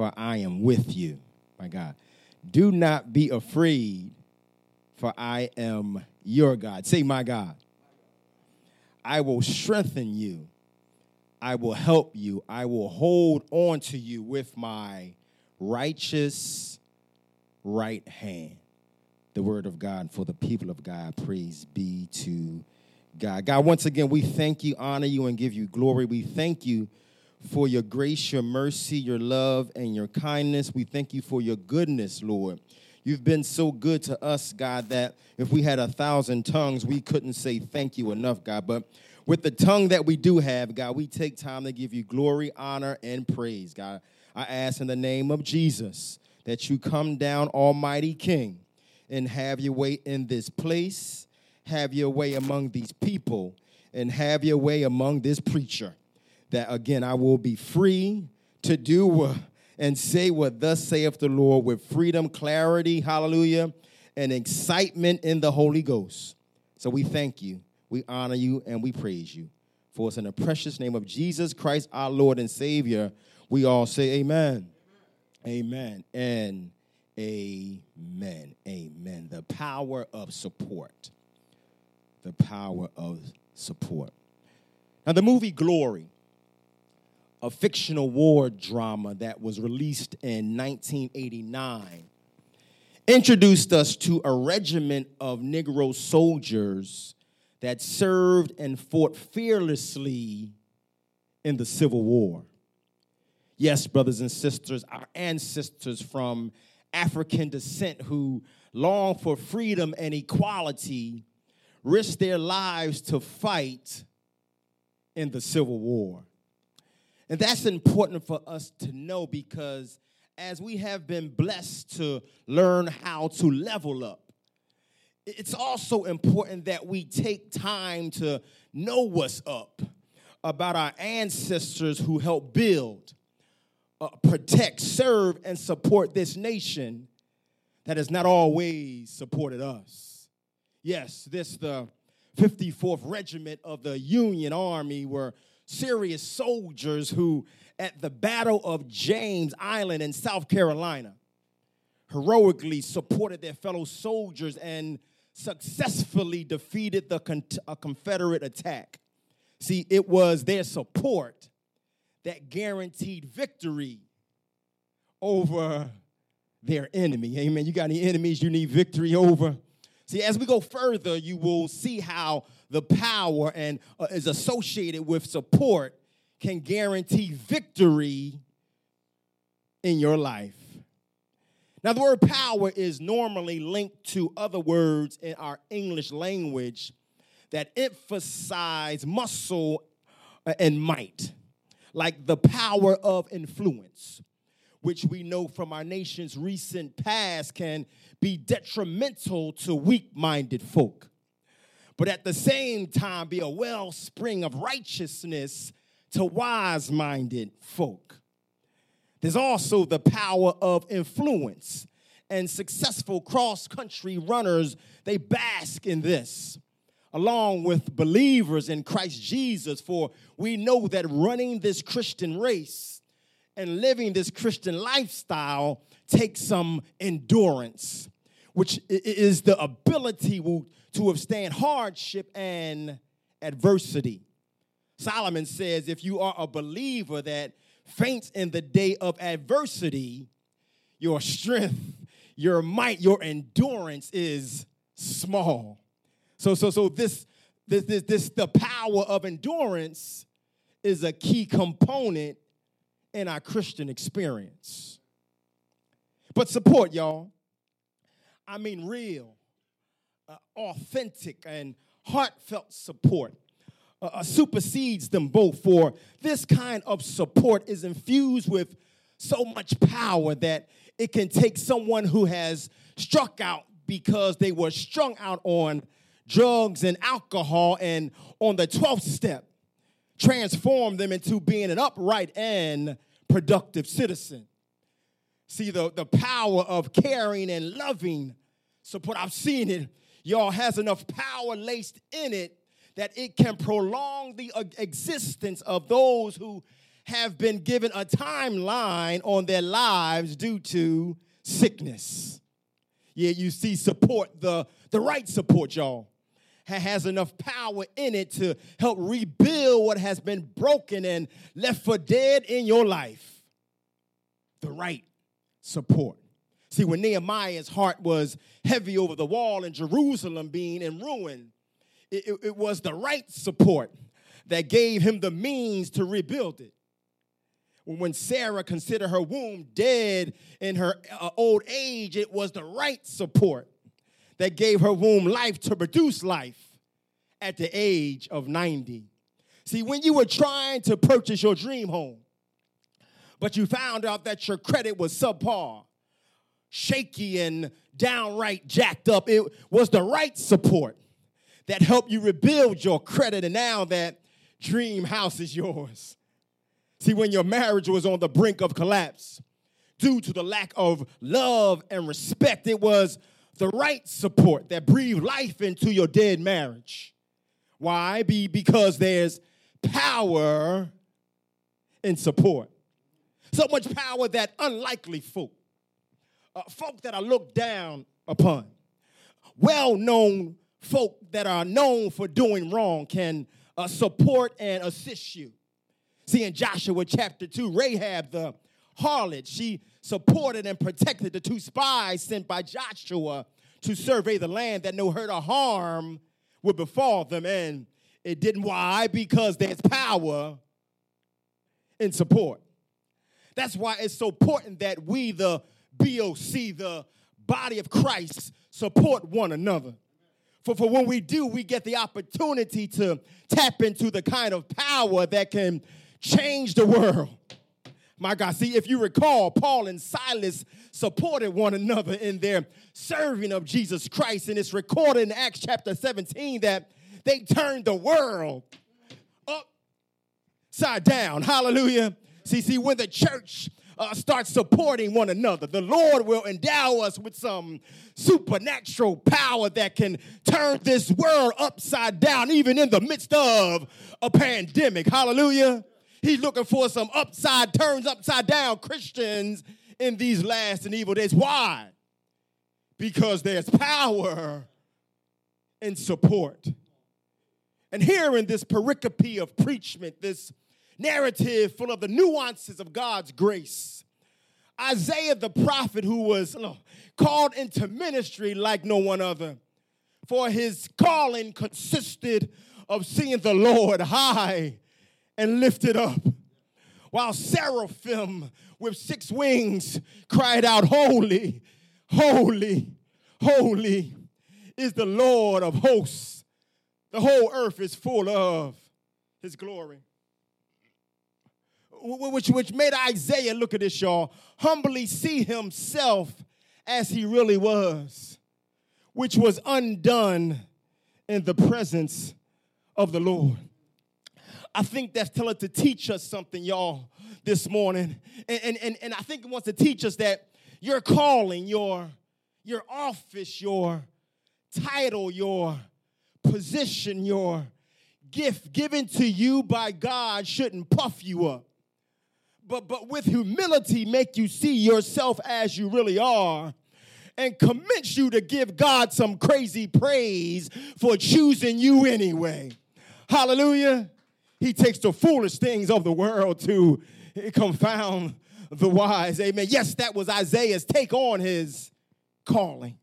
for I am with you. My God. Do not be afraid, for I am your God. Say, my God. I will strengthen you. I will help you. I will hold on to you with my righteous right hand. The word of God for the people of God. Praise be to God. God, once again, we thank you, honor you, and give you glory. We thank you for your grace, your mercy, your love, and your kindness. We thank you for your goodness, Lord. You've been so good to us, God, that if we had a thousand tongues, we couldn't say thank you enough, God. But with the tongue that we do have, God, we take time to give you glory, honor, and praise, God. I ask in the name of Jesus that you come down, Almighty King, and have your way in this place, have your way among these people, and have your way among this preacher that again I will be free to do and say what thus saith the Lord with freedom, clarity, hallelujah, and excitement in the Holy Ghost. So we thank you, we honor you, and we praise you. For it's in the precious name of Jesus Christ, our Lord and Savior, we all say amen. Amen. And amen. Amen. The power of support. The power of support. Now, the movie Glory a fictional war drama that was released in 1989, introduced us to a regiment of Negro soldiers that served and fought fearlessly in the Civil War. Yes, brothers and sisters, our ancestors from African descent who longed for freedom and equality risked their lives to fight in the Civil War. And that's important for us to know because as we have been blessed to learn how to level up, it's also important that we take time to know what's up about our ancestors who helped build, uh, protect, serve, and support this nation that has not always supported us. Yes, this the 54th Regiment of the Union Army were serious soldiers who, at the Battle of James Island in South Carolina, heroically supported their fellow soldiers and successfully defeated the con- Confederate attack. See, it was their support that guaranteed victory over their enemy. Amen. You got any enemies you need victory over? See, as we go further, you will see how the power and uh, is associated with support can guarantee victory in your life. Now, the word power is normally linked to other words in our English language that emphasize muscle uh, and might, like the power of influence, which we know from our nation's recent past can be detrimental to weak minded folk, but at the same time be a wellspring of righteousness to wise minded folk. There's also the power of influence, and successful cross country runners, they bask in this along with believers in Christ Jesus, for we know that running this Christian race and living this Christian lifestyle takes some endurance which is the ability to withstand hardship and adversity. Solomon says if you are a believer that faints in the day of adversity, your strength, your might, your endurance is small. So, so, so this, this, this, this the power of endurance is a key component in our Christian experience. But support, y'all. I mean real, uh, authentic, and heartfelt support. Uh, uh, supersedes them both, for this kind of support is infused with so much power that it can take someone who has struck out because they were strung out on drugs and alcohol and on the 12th step, transform them into being an upright and productive citizen. See, the, the power of caring and loving support. I've seen it, y'all, has enough power laced in it that it can prolong the existence of those who have been given a timeline on their lives due to sickness. Yeah, you see, support, the, the right support, y'all, has enough power in it to help rebuild what has been broken and left for dead in your life. The right support. See, when Nehemiah's heart was heavy over the wall in Jerusalem being in ruin, it, it, it was the right support that gave him the means to rebuild it when Sarah considered her womb dead in her uh, old age, it was the right support that gave her womb life to produce life at the age of 90. See, when you were trying to purchase your dream home, but you found out that your credit was subpar, shaky, and downright jacked up, it was the right support that helped you rebuild your credit, and now that dream house is yours. See, when your marriage was on the brink of collapse due to the lack of love and respect, it was the right support that breathed life into your dead marriage. Why? Be because there's power in support. So much power that unlikely folk, uh, folk that are looked down upon, well known folk that are known for doing wrong can uh, support and assist you. See, in Joshua chapter 2, Rahab the harlot, she supported and protected the two spies sent by Joshua to survey the land that no hurt or harm would befall them. And it didn't. Why? Because there's power in support. That's why it's so important that we, the BOC, the body of Christ, support one another. For, for when we do, we get the opportunity to tap into the kind of power that can change the world. My God, see, if you recall, Paul and Silas supported one another in their serving of Jesus Christ, and it's recorded in Acts chapter 17 that they turned the world upside down. Hallelujah. See, see, when the church uh, starts supporting one another, the Lord will endow us with some supernatural power that can turn this world upside down, even in the midst of a pandemic. Hallelujah. He's looking for some upside turns, upside down Christians in these last and evil days. Why? Because there's power in support. And here in this pericope of preachment, this narrative full of the nuances of God's grace, Isaiah the prophet, who was called into ministry like no one other, for his calling consisted of seeing the Lord high and lifted up. While seraphim with six wings cried out, Holy, holy, holy is the Lord of hosts. The whole earth is full of his glory. Which, which made Isaiah, look at this, y'all, humbly see himself as he really was, which was undone in the presence of the Lord. I think that's telling to teach us something, y'all, this morning. And, and, and, and I think it wants to teach us that your calling, your, your office, your title, your position, your gift given to you by God shouldn't puff you up. But, but with humility, make you see yourself as you really are and convince you to give God some crazy praise for choosing you anyway. Hallelujah. He takes the foolish things of the world to confound the wise. Amen. Yes, that was Isaiah's take on his calling,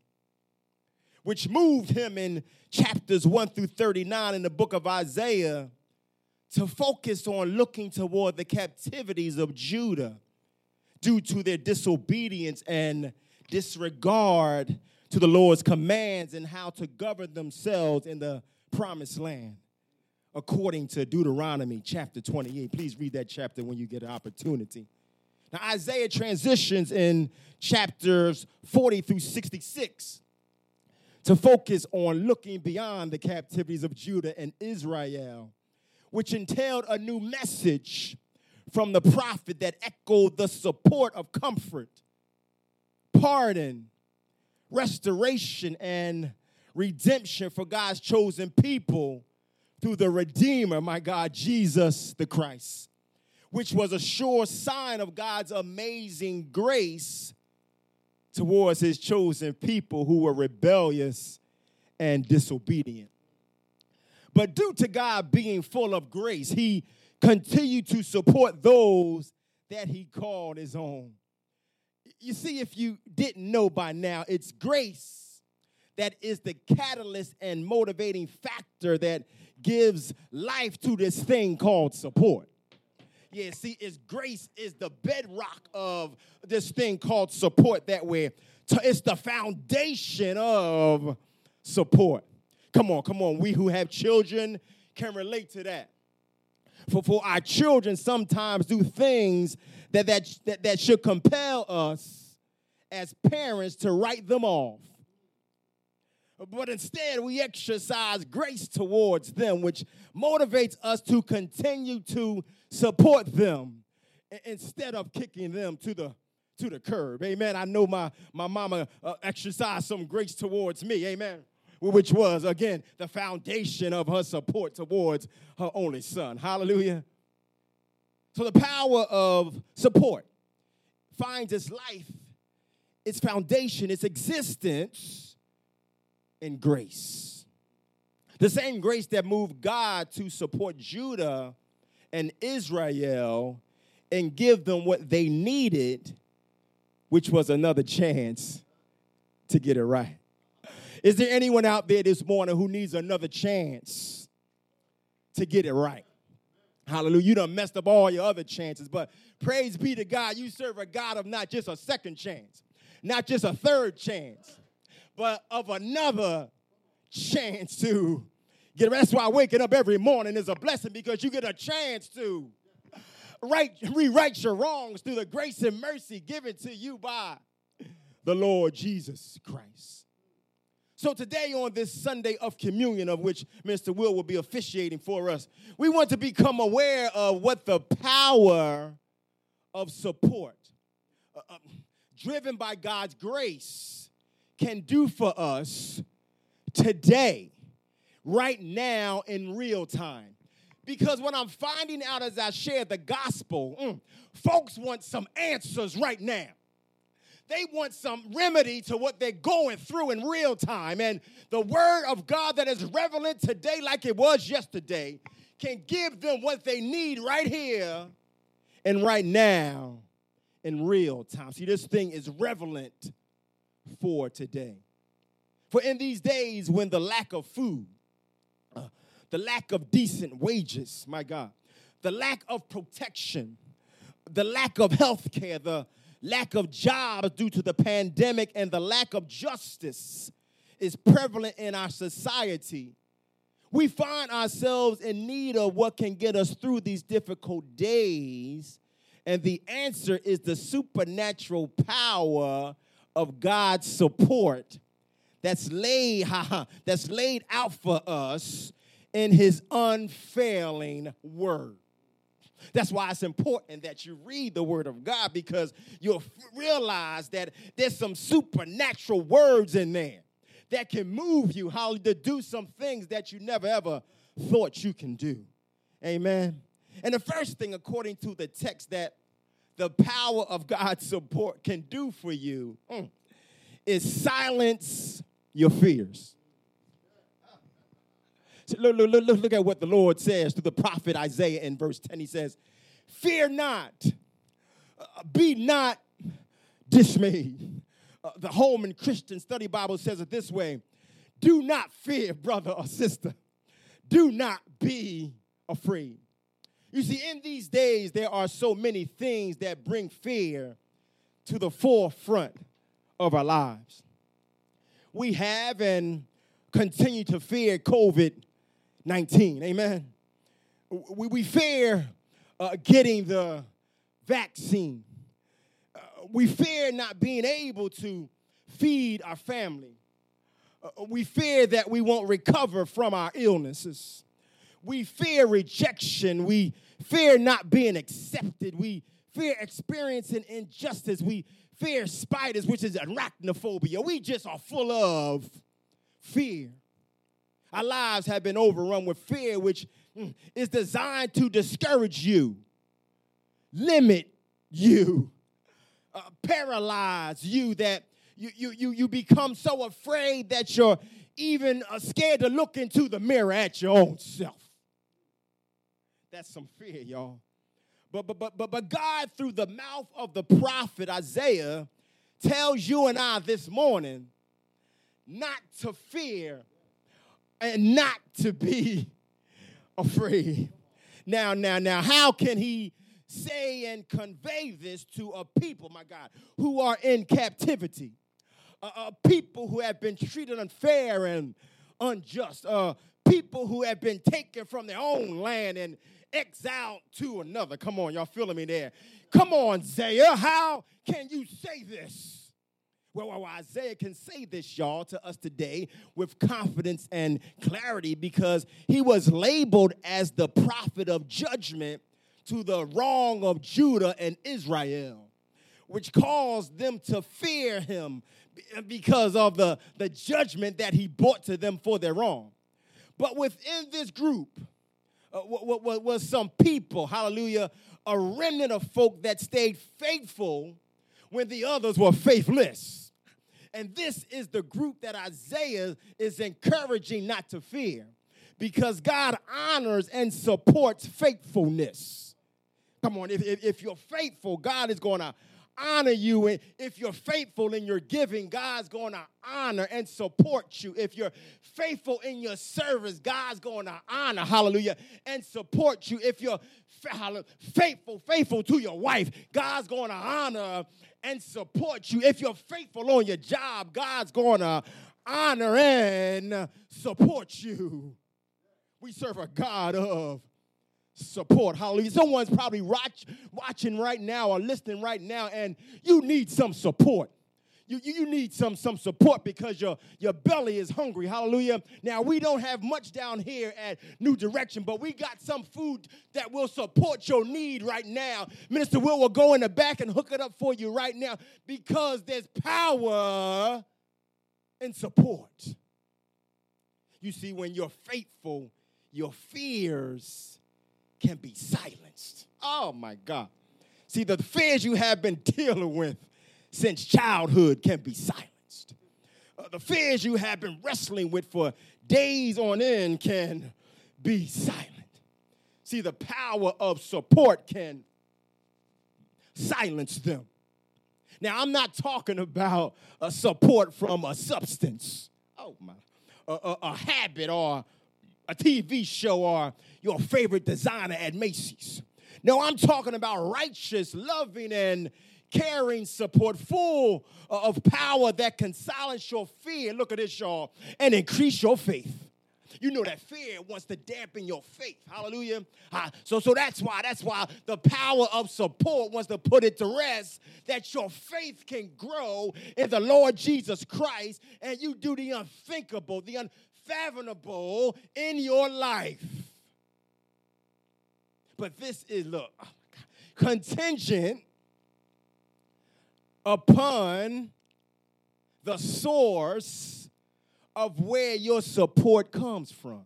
which moved him in chapters 1 through 39 in the book of Isaiah to focus on looking toward the captivities of Judah due to their disobedience and disregard to the Lord's commands and how to govern themselves in the promised land according to Deuteronomy chapter 28. Please read that chapter when you get an opportunity. Now, Isaiah transitions in chapters 40 through 66 to focus on looking beyond the captivities of Judah and Israel, which entailed a new message from the prophet that echoed the support of comfort, pardon, restoration, and redemption for God's chosen people through the Redeemer, my God, Jesus the Christ. which was a sure sign of God's amazing grace towards his chosen people who were rebellious and disobedient. But due to God being full of grace, he continued to support those that he called his own. You see, if you didn't know by now, it's grace that is the catalyst and motivating factor that gives life to this thing called support. Yeah, see, it's grace is the bedrock of this thing called support that way. It's the foundation of support. Come on, come on. We who have children can relate to that. For, for our children sometimes do things that, that, that, that should compel us as parents to write them off. But instead, we exercise grace towards them, which motivates us to continue to support them instead of kicking them to the to the curb. Amen. I know my my mama uh, exercised some grace towards me. Amen which was, again, the foundation of her support towards her only son. Hallelujah. So the power of support finds its life, its foundation, its existence in grace. The same grace that moved God to support Judah and Israel and give them what they needed, which was another chance to get it right. Is there anyone out there this morning who needs another chance to get it right? Hallelujah. You done messed up all your other chances, but praise be to God, you serve a God of not just a second chance, not just a third chance, but of another chance to get it. That's why waking up every morning is a blessing because you get a chance to right, rewrite your wrongs through the grace and mercy given to you by the Lord Jesus Christ. So, today, on this Sunday of communion, of which Mr. Will will be officiating for us, we want to become aware of what the power of support, uh, uh, driven by God's grace, can do for us today, right now, in real time. Because what I'm finding out as I share the gospel, mm, folks want some answers right now. They want some remedy to what they're going through in real time. And the word of God that is relevant today, like it was yesterday, can give them what they need right here and right now in real time. See, this thing is relevant for today. For in these days when the lack of food, uh, the lack of decent wages, my God, the lack of protection, the lack of health care, the lack of jobs due to the pandemic and the lack of justice is prevalent in our society, we find ourselves in need of what can get us through these difficult days. And the answer is the supernatural power of God's support that's laid, that's laid out for us in his unfailing word. That's why it's important that you read the Word of God because you'll realize that there's some supernatural words in there that can move you how to do some things that you never ever thought you can do. Amen. And the first thing, according to the text, that the power of God's support can do for you mm, is silence your fears. Look, look, look, look at what the Lord says to the prophet Isaiah in verse 10. He says, Fear not, uh, be not dismayed. Uh, the Holman Christian Study Bible says it this way Do not fear, brother or sister. Do not be afraid. You see, in these days, there are so many things that bring fear to the forefront of our lives. We have and continue to fear COVID 19. Amen. We, we fear uh, getting the vaccine. Uh, we fear not being able to feed our family. Uh, we fear that we won't recover from our illnesses. We fear rejection. We fear not being accepted. We fear experiencing injustice. We fear spiders, which is arachnophobia. We just are full of fear. Our lives have been overrun with fear, which mm, is designed to discourage you limit you, uh, paralyze you that you, you, you, you become so afraid that you're even uh, scared to look into the mirror at your own self. That's some fear, y'all. But, but, but, but, but God, through the mouth of the prophet Isaiah, tells you and I this morning not to fear and not to be afraid. Now, now, now, how can he say and convey this to a people, my God, who are in captivity? Uh, uh, people who have been treated unfair and unjust, uh, people who have been taken from their own land and exiled to another. Come on, y'all feeling me there? Come on, Isaiah, how can you say this? Well, Isaiah can say this, y'all, to us today with confidence and clarity because he was labeled as the prophet of judgment to the wrong of Judah and Israel, which caused them to fear him because of the, the judgment that he brought to them for their wrong. But within this group uh, was some people, hallelujah, a remnant of folk that stayed faithful when the others were faithless. And this is the group that Isaiah is encouraging not to fear because God honors and supports faithfulness. Come on, if, if, if you're faithful, God is going to honor you. And if you're faithful in your giving, God's going to honor and support you. If you're faithful in your service, God's going to honor, hallelujah, and support you. If you're faithful, faithful to your wife, God's going to honor and support you. If you're faithful on your job, God's going to honor and support you. We serve a God of support. Hallelujah. Someone's probably watch, watching right now or listening right now, and you need some support you, you need some, some support because your, your belly is hungry. Hallelujah. Now, we don't have much down here at New Direction, but we got some food that will support your need right now. Minister Will will go in the back and hook it up for you right now because there's power in support. You see, when you're faithful, your fears can be silenced. Oh my God. See, the fears you have been dealing with since childhood can be silenced. Uh, the fears you have been wrestling with for days on end can be silent. See, the power of support can silence them. Now, I'm not talking about a support from a substance, oh my, a, a, a habit or a TV show or your favorite designer at Macy's. No, I'm talking about righteous, loving, and caring support, full of power that can silence your fear. Look at this, y'all, and increase your faith. You know that fear wants to dampen your faith. Hallelujah. Uh, so, so that's why, that's why the power of support wants to put it to rest that your faith can grow in the Lord Jesus Christ and you do the unthinkable, the unfathomable in your life. But this is, look, contingent upon the source of where your support comes from.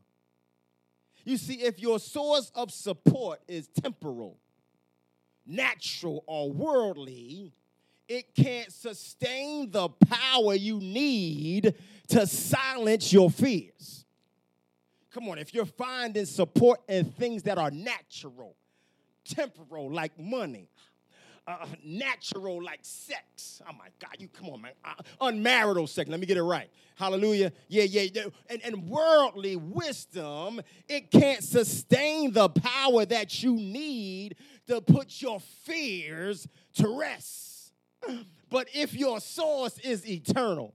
You see, if your source of support is temporal, natural, or worldly, it can't sustain the power you need to silence your fears. Come on, if you're finding support in things that are natural, temporal, like money, uh, natural like sex. Oh my God, you come on, man. Uh, unmarital sex. Let me get it right. Hallelujah. Yeah, yeah, yeah. And, and worldly wisdom, it can't sustain the power that you need to put your fears to rest. But if your source is eternal,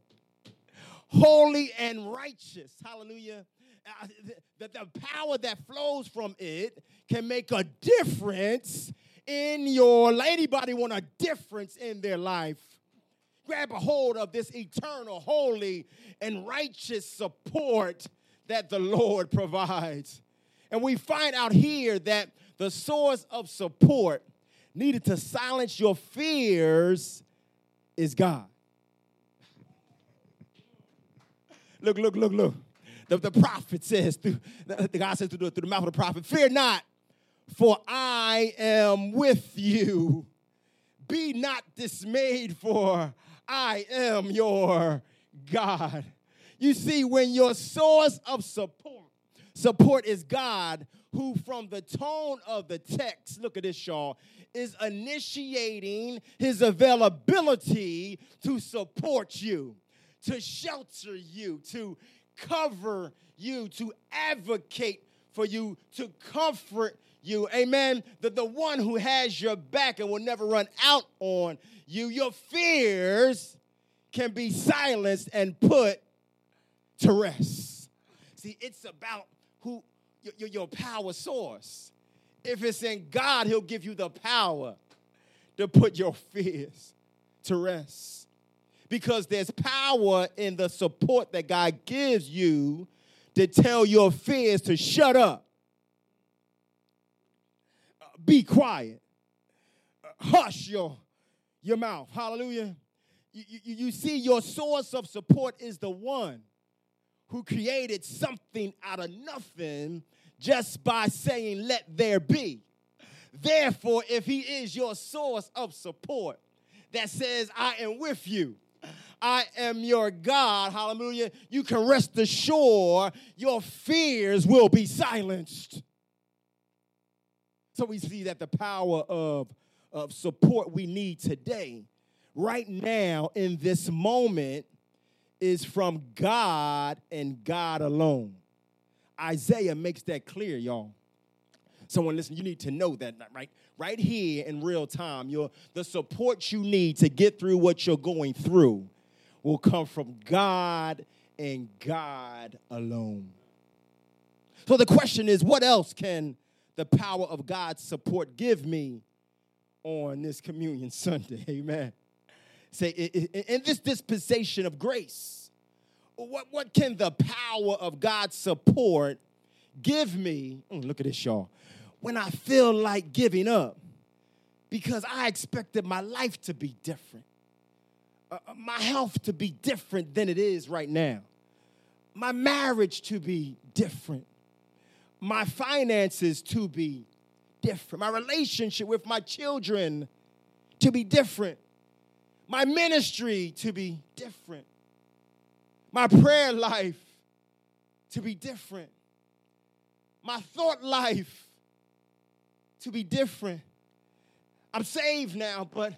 holy and righteous, hallelujah, uh, the, the power that flows from it can make a difference in your life. Anybody want a difference in their life? Grab a hold of this eternal, holy, and righteous support that the Lord provides. And we find out here that the source of support needed to silence your fears is God. Look, look, look, look. The, the prophet says, through, the, God says through the, through the mouth of the prophet, fear not, for I am with you. Be not dismayed, for I am your God. You see, when your source of support, support is God, who from the tone of the text, look at this, y'all, is initiating his availability to support you, to shelter you, to cover you, to advocate for you, to comfort you. Amen. That the one who has your back and will never run out on you, your fears can be silenced and put to rest. See, it's about who your, your power source. If it's in God, He'll give you the power to put your fears to rest. Because there's power in the support that God gives you to tell your fears to shut up, be quiet, hush your, your mouth. Hallelujah. You, you, you see, your source of support is the one who created something out of nothing just by saying, Let there be. Therefore, if he is your source of support that says, I am with you, I am your God, hallelujah, you can rest assured your fears will be silenced. So we see that the power of, of support we need today, right now in this moment, is from God and God alone. Isaiah makes that clear, y'all. Someone listen, you need to know that right right here in real time. Your the support you need to get through what you're going through will come from God and God alone. So the question is, what else can the power of God's support give me on this communion Sunday? Amen. Say in this dispensation of grace what, what can the power of God's support give me? Mm, look at this, y'all. When I feel like giving up, because I expected my life to be different, uh, uh, my health to be different than it is right now, my marriage to be different, my finances to be different, my relationship with my children to be different, my ministry to be different my prayer life to be different, my thought life to be different. I'm saved now, but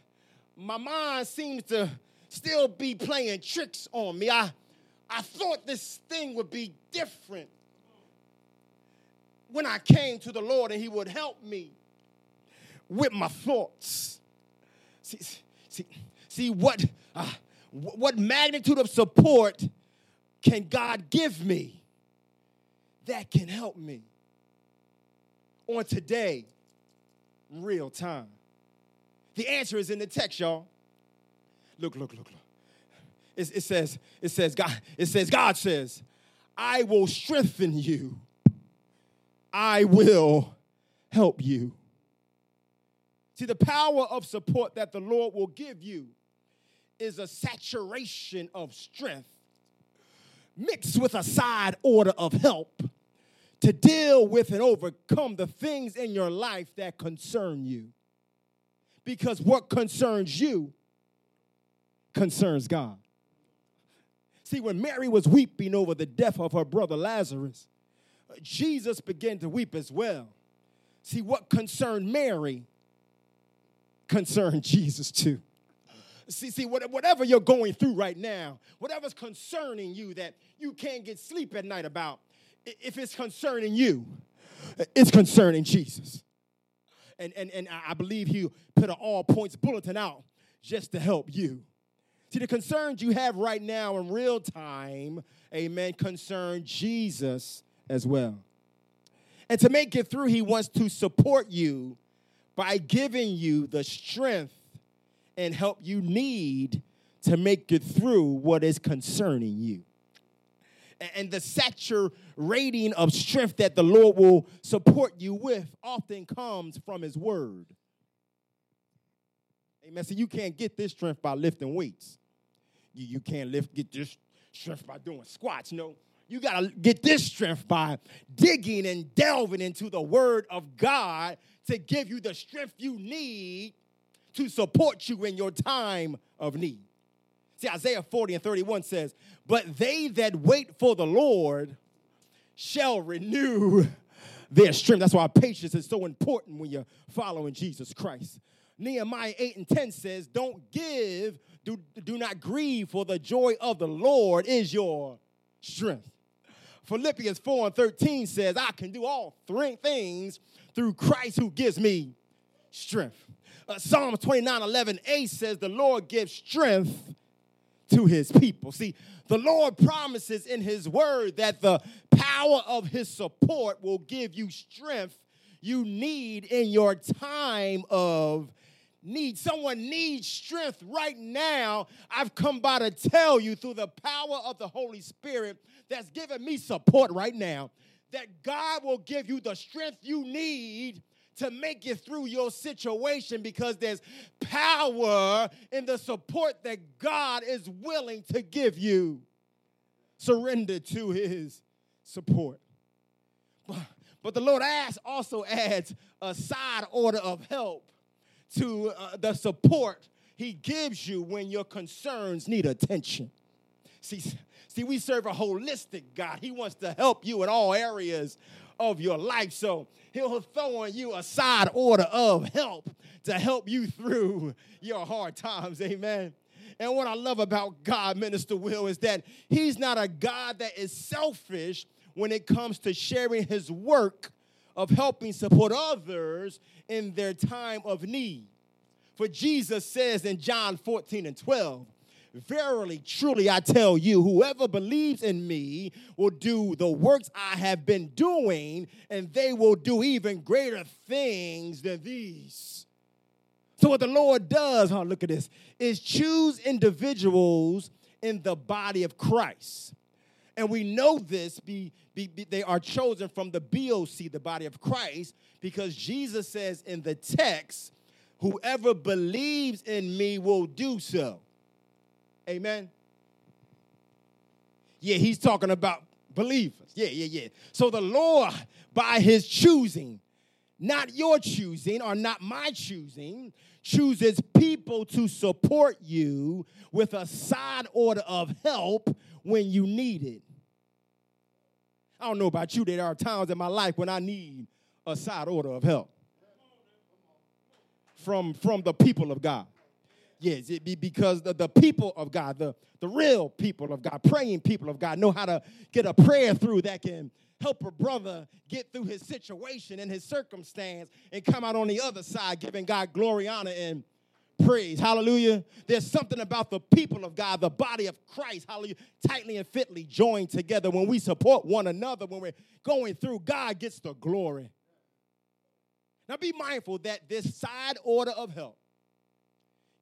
my mind seems to still be playing tricks on me. I, I thought this thing would be different when I came to the Lord and He would help me with my thoughts. See, see, see what, uh, what magnitude of support can God give me that can help me on today, real time? The answer is in the text, y'all. Look, look, look, look. It, it says, it says, God, it says, God says, I will strengthen you. I will help you. See, the power of support that the Lord will give you is a saturation of strength mixed with a side order of help to deal with and overcome the things in your life that concern you. Because what concerns you concerns God. See, when Mary was weeping over the death of her brother Lazarus, Jesus began to weep as well. See, what concerned Mary concerned Jesus too. See, see, whatever you're going through right now, whatever's concerning you that you can't get sleep at night about, if it's concerning you, it's concerning Jesus. And, and, and I believe he put an all points bulletin out just to help you. See, the concerns you have right now in real time, amen, concern Jesus as well. And to make it through, he wants to support you by giving you the strength and help you need to make it through what is concerning you. And the saturating of strength that the Lord will support you with often comes from His Word. Amen. So you can't get this strength by lifting weights. You, you can't lift get this strength by doing squats. No, You got to get this strength by digging and delving into the Word of God to give you the strength you need to support you in your time of need. See, Isaiah 40 and 31 says, But they that wait for the Lord shall renew their strength. That's why patience is so important when you're following Jesus Christ. Nehemiah 8 and 10 says, Don't give, do, do not grieve, for the joy of the Lord is your strength. Philippians 4 and 13 says, I can do all three things through Christ who gives me strength. Uh, Psalm 29 11 a says, The Lord gives strength to his people. See, the Lord promises in his word that the power of his support will give you strength you need in your time of need. Someone needs strength right now. I've come by to tell you through the power of the Holy Spirit that's giving me support right now that God will give you the strength you need to make it through your situation because there's power in the support that God is willing to give you. Surrender to his support. But, the Lord asks, also adds a side order of help to uh, the support he gives you when your concerns need attention. See, see, we serve a holistic God. He wants to help you in all areas of your life. So he'll throw on you a side order of help to help you through your hard times. Amen. And what I love about God, Minister Will, is that he's not a God that is selfish when it comes to sharing his work of helping support others in their time of need. For Jesus says in John 14 and 12, Verily, truly, I tell you, whoever believes in me will do the works I have been doing, and they will do even greater things than these. So, what the Lord does, huh, look at this, is choose individuals in the body of Christ. And we know this, be, be, be, they are chosen from the BOC, the body of Christ, because Jesus says in the text, whoever believes in me will do so. Amen. Yeah, he's talking about believers. Yeah, yeah, yeah. So the Lord, by his choosing, not your choosing or not my choosing, chooses people to support you with a side order of help when you need it. I don't know about you, there are times in my life when I need a side order of help from, from the people of God. Yes, it be because the, the people of God, the, the real people of God, praying people of God, know how to get a prayer through that can help a brother get through his situation and his circumstance and come out on the other side giving God glory, honor, and praise. Hallelujah. There's something about the people of God, the body of Christ, hallelujah, tightly and fitly joined together. When we support one another, when we're going through, God gets the glory. Now be mindful that this side order of help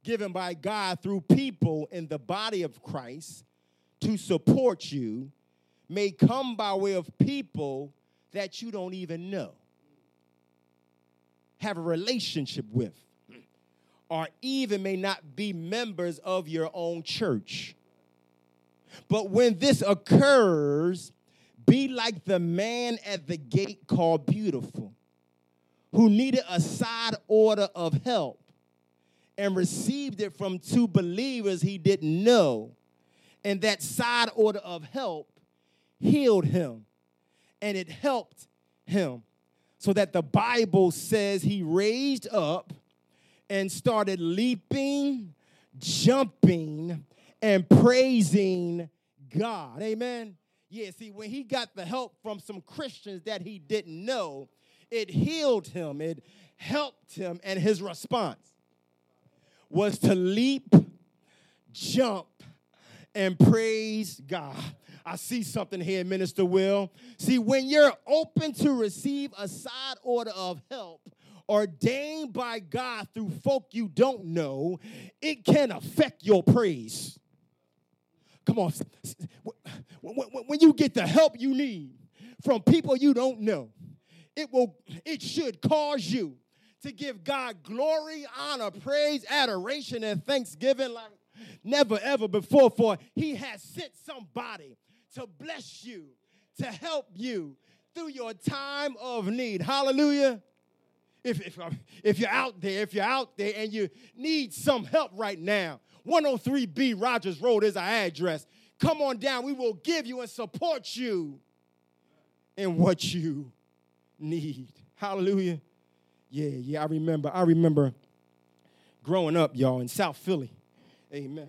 given by God through people in the body of Christ to support you may come by way of people that you don't even know, have a relationship with, or even may not be members of your own church. But when this occurs, be like the man at the gate called Beautiful, who needed a side order of help and received it from two believers he didn't know. And that side order of help healed him and it helped him. So that the Bible says he raised up and started leaping, jumping, and praising God. Amen. Yeah, see, when he got the help from some Christians that he didn't know, it healed him, it helped him, and his response was to leap, jump, and praise God. I see something here, Minister Will. See, when you're open to receive a side order of help ordained by God through folk you don't know, it can affect your praise. Come on. When you get the help you need from people you don't know, it will it should cause you to give God glory, honor, praise, adoration, and thanksgiving like never ever before. For he has sent somebody to bless you, to help you through your time of need. Hallelujah. If, if, um, if you're out there, if you're out there and you need some help right now, 103B Rogers Road is our address. Come on down. We will give you and support you in what you need. Hallelujah. Yeah, yeah, I remember. I remember growing up, y'all, in South Philly. Amen.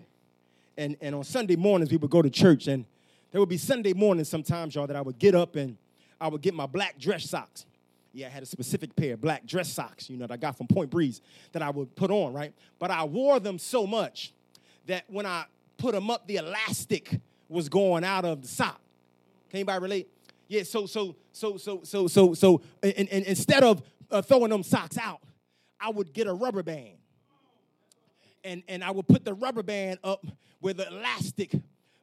And, and on Sunday mornings, we would go to church, and there would be Sunday mornings sometimes, y'all, that I would get up and I would get my black dress socks. Yeah, I had a specific pair of black dress socks, you know, that I got from Point Breeze that I would put on, right? But I wore them so much that when I put them up, the elastic was going out of the sock. Can anybody relate? Yeah, so so so so so so so and, and instead of uh, throwing them socks out, I would get a rubber band. And and I would put the rubber band up where the elastic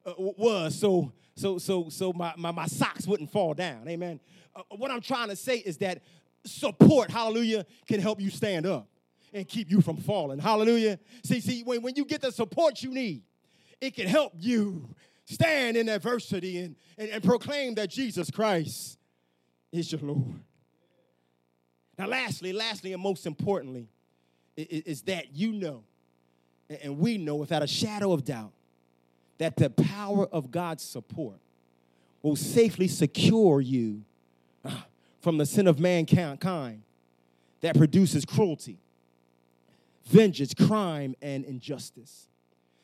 uh, was so so so so my, my, my socks wouldn't fall down. Amen. Uh, what I'm trying to say is that support, hallelujah, can help you stand up and keep you from falling. Hallelujah. See, see, when, when you get the support you need, it can help you stand in adversity and, and, and proclaim that Jesus Christ is your Lord. Now, lastly, lastly, and most importantly, is, that you know, and we know without a shadow of doubt, that the power of God's support will safely secure you uh, from the sin of mankind that produces cruelty, vengeance, crime, and injustice.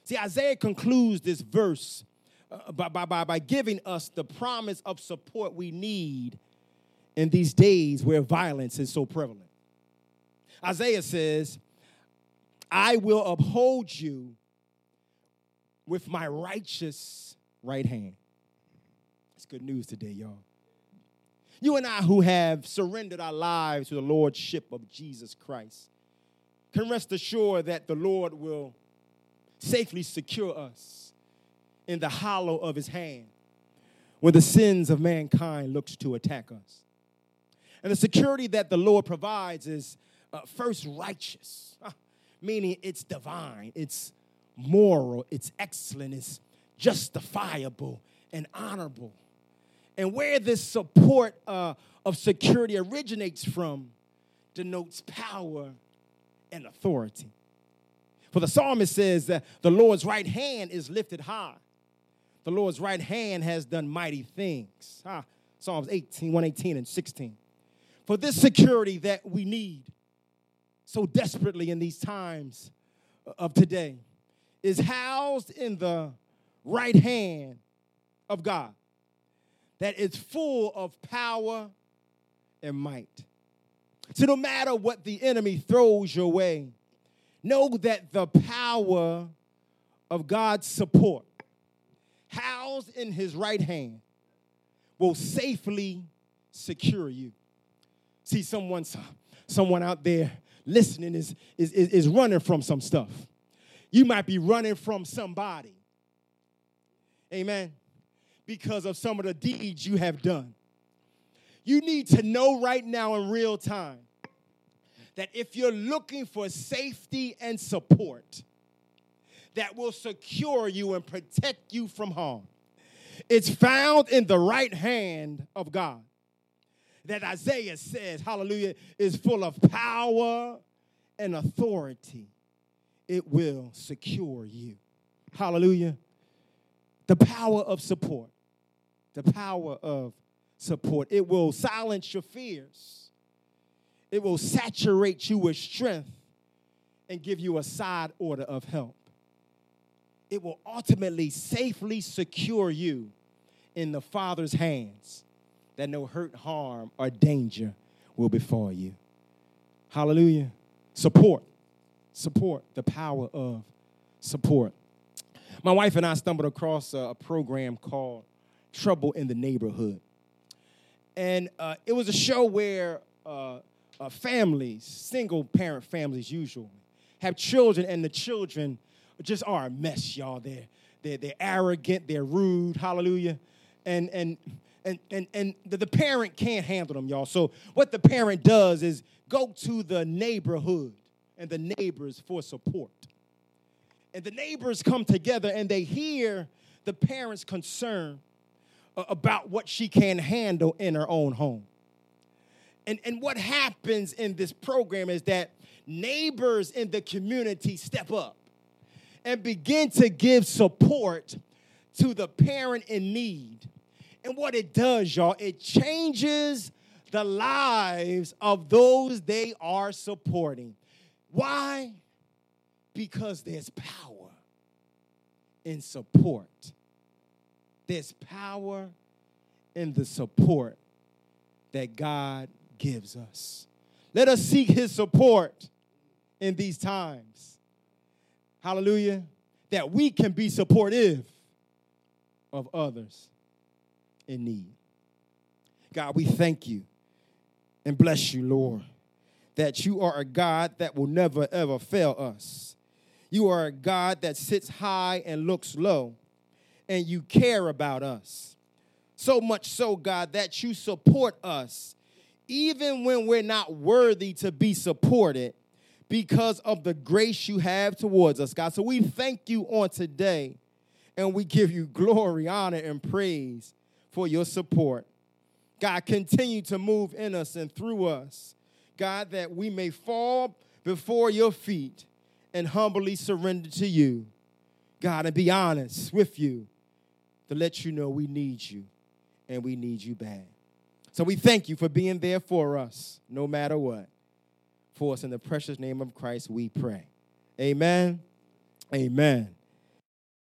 See, Isaiah concludes this verse uh, by, by, by giving us the promise of support we need in these days where violence is so prevalent. Isaiah says, I will uphold you with my righteous right hand. It's good news today, y'all. You and I, who have surrendered our lives to the Lordship of Jesus Christ, can rest assured that the Lord will safely secure us in the hollow of his hand when the sins of mankind looks to attack us. And the security that the Lord provides is uh, first righteous, uh, meaning it's divine, it's moral, it's excellent, it's justifiable and honorable. And where this support uh, of security originates from denotes power and authority. For the psalmist says that the Lord's right hand is lifted high. The Lord's right hand has done mighty things. Ah, Psalms 18, 118 and 16. For this security that we need so desperately in these times of today is housed in the right hand of God that is full of power and might. So, no matter what the enemy throws your way, know that the power of God's support, housed in his right hand, will safely secure you. See, someone, someone out there listening is, is, is, is running from some stuff. You might be running from somebody. Amen. Because of some of the deeds you have done. You need to know right now in real time that if you're looking for safety and support that will secure you and protect you from harm, it's found in the right hand of God. That Isaiah says, hallelujah, is full of power and authority. It will secure you. Hallelujah. The power of support. The power of support. It will silence your fears it will saturate you with strength and give you a side order of help. It will ultimately safely secure you in the Father's hands that no hurt, harm, or danger will befall you. Hallelujah. Support. Support. The power of support. My wife and I stumbled across a, program called Trouble in the Neighborhood. And uh, it was a show where uh, uh, families, single parent families usually, have children, and the children just are a mess, y'all. They're, they're, they're arrogant, they're rude, hallelujah. And, and, and, and, and the, the parent can't handle them, y'all. So, what the parent does is go to the neighborhood and the neighbors for support. And the neighbors come together and they hear the parents' concern uh, about what she can handle in her own home. And, and what happens in this program is that neighbors in the community step up and begin to give support to the parent in need. And what it does, y'all, it changes the lives of those they are supporting. Why? Because there's power in support. There's power in the support that God gives us. Let us seek his support in these times. Hallelujah. That we can be supportive of others in need. God, we thank you and bless you, Lord, that you are a God that will never, ever fail us. You are a God that sits high and looks low, and you care about us. So much so, God, that you support us even when we're not worthy to be supported because of the grace you have towards us, God. So we thank you on today and we give you glory, honor, and praise for your support. God, continue to move in us and through us. God, that we may fall before your feet and humbly surrender to you. God, and be honest with you to let you know we need you and we need you bad. So we thank you for being there for us, no matter what. For us, in the precious name of Christ, we pray. Amen. Amen.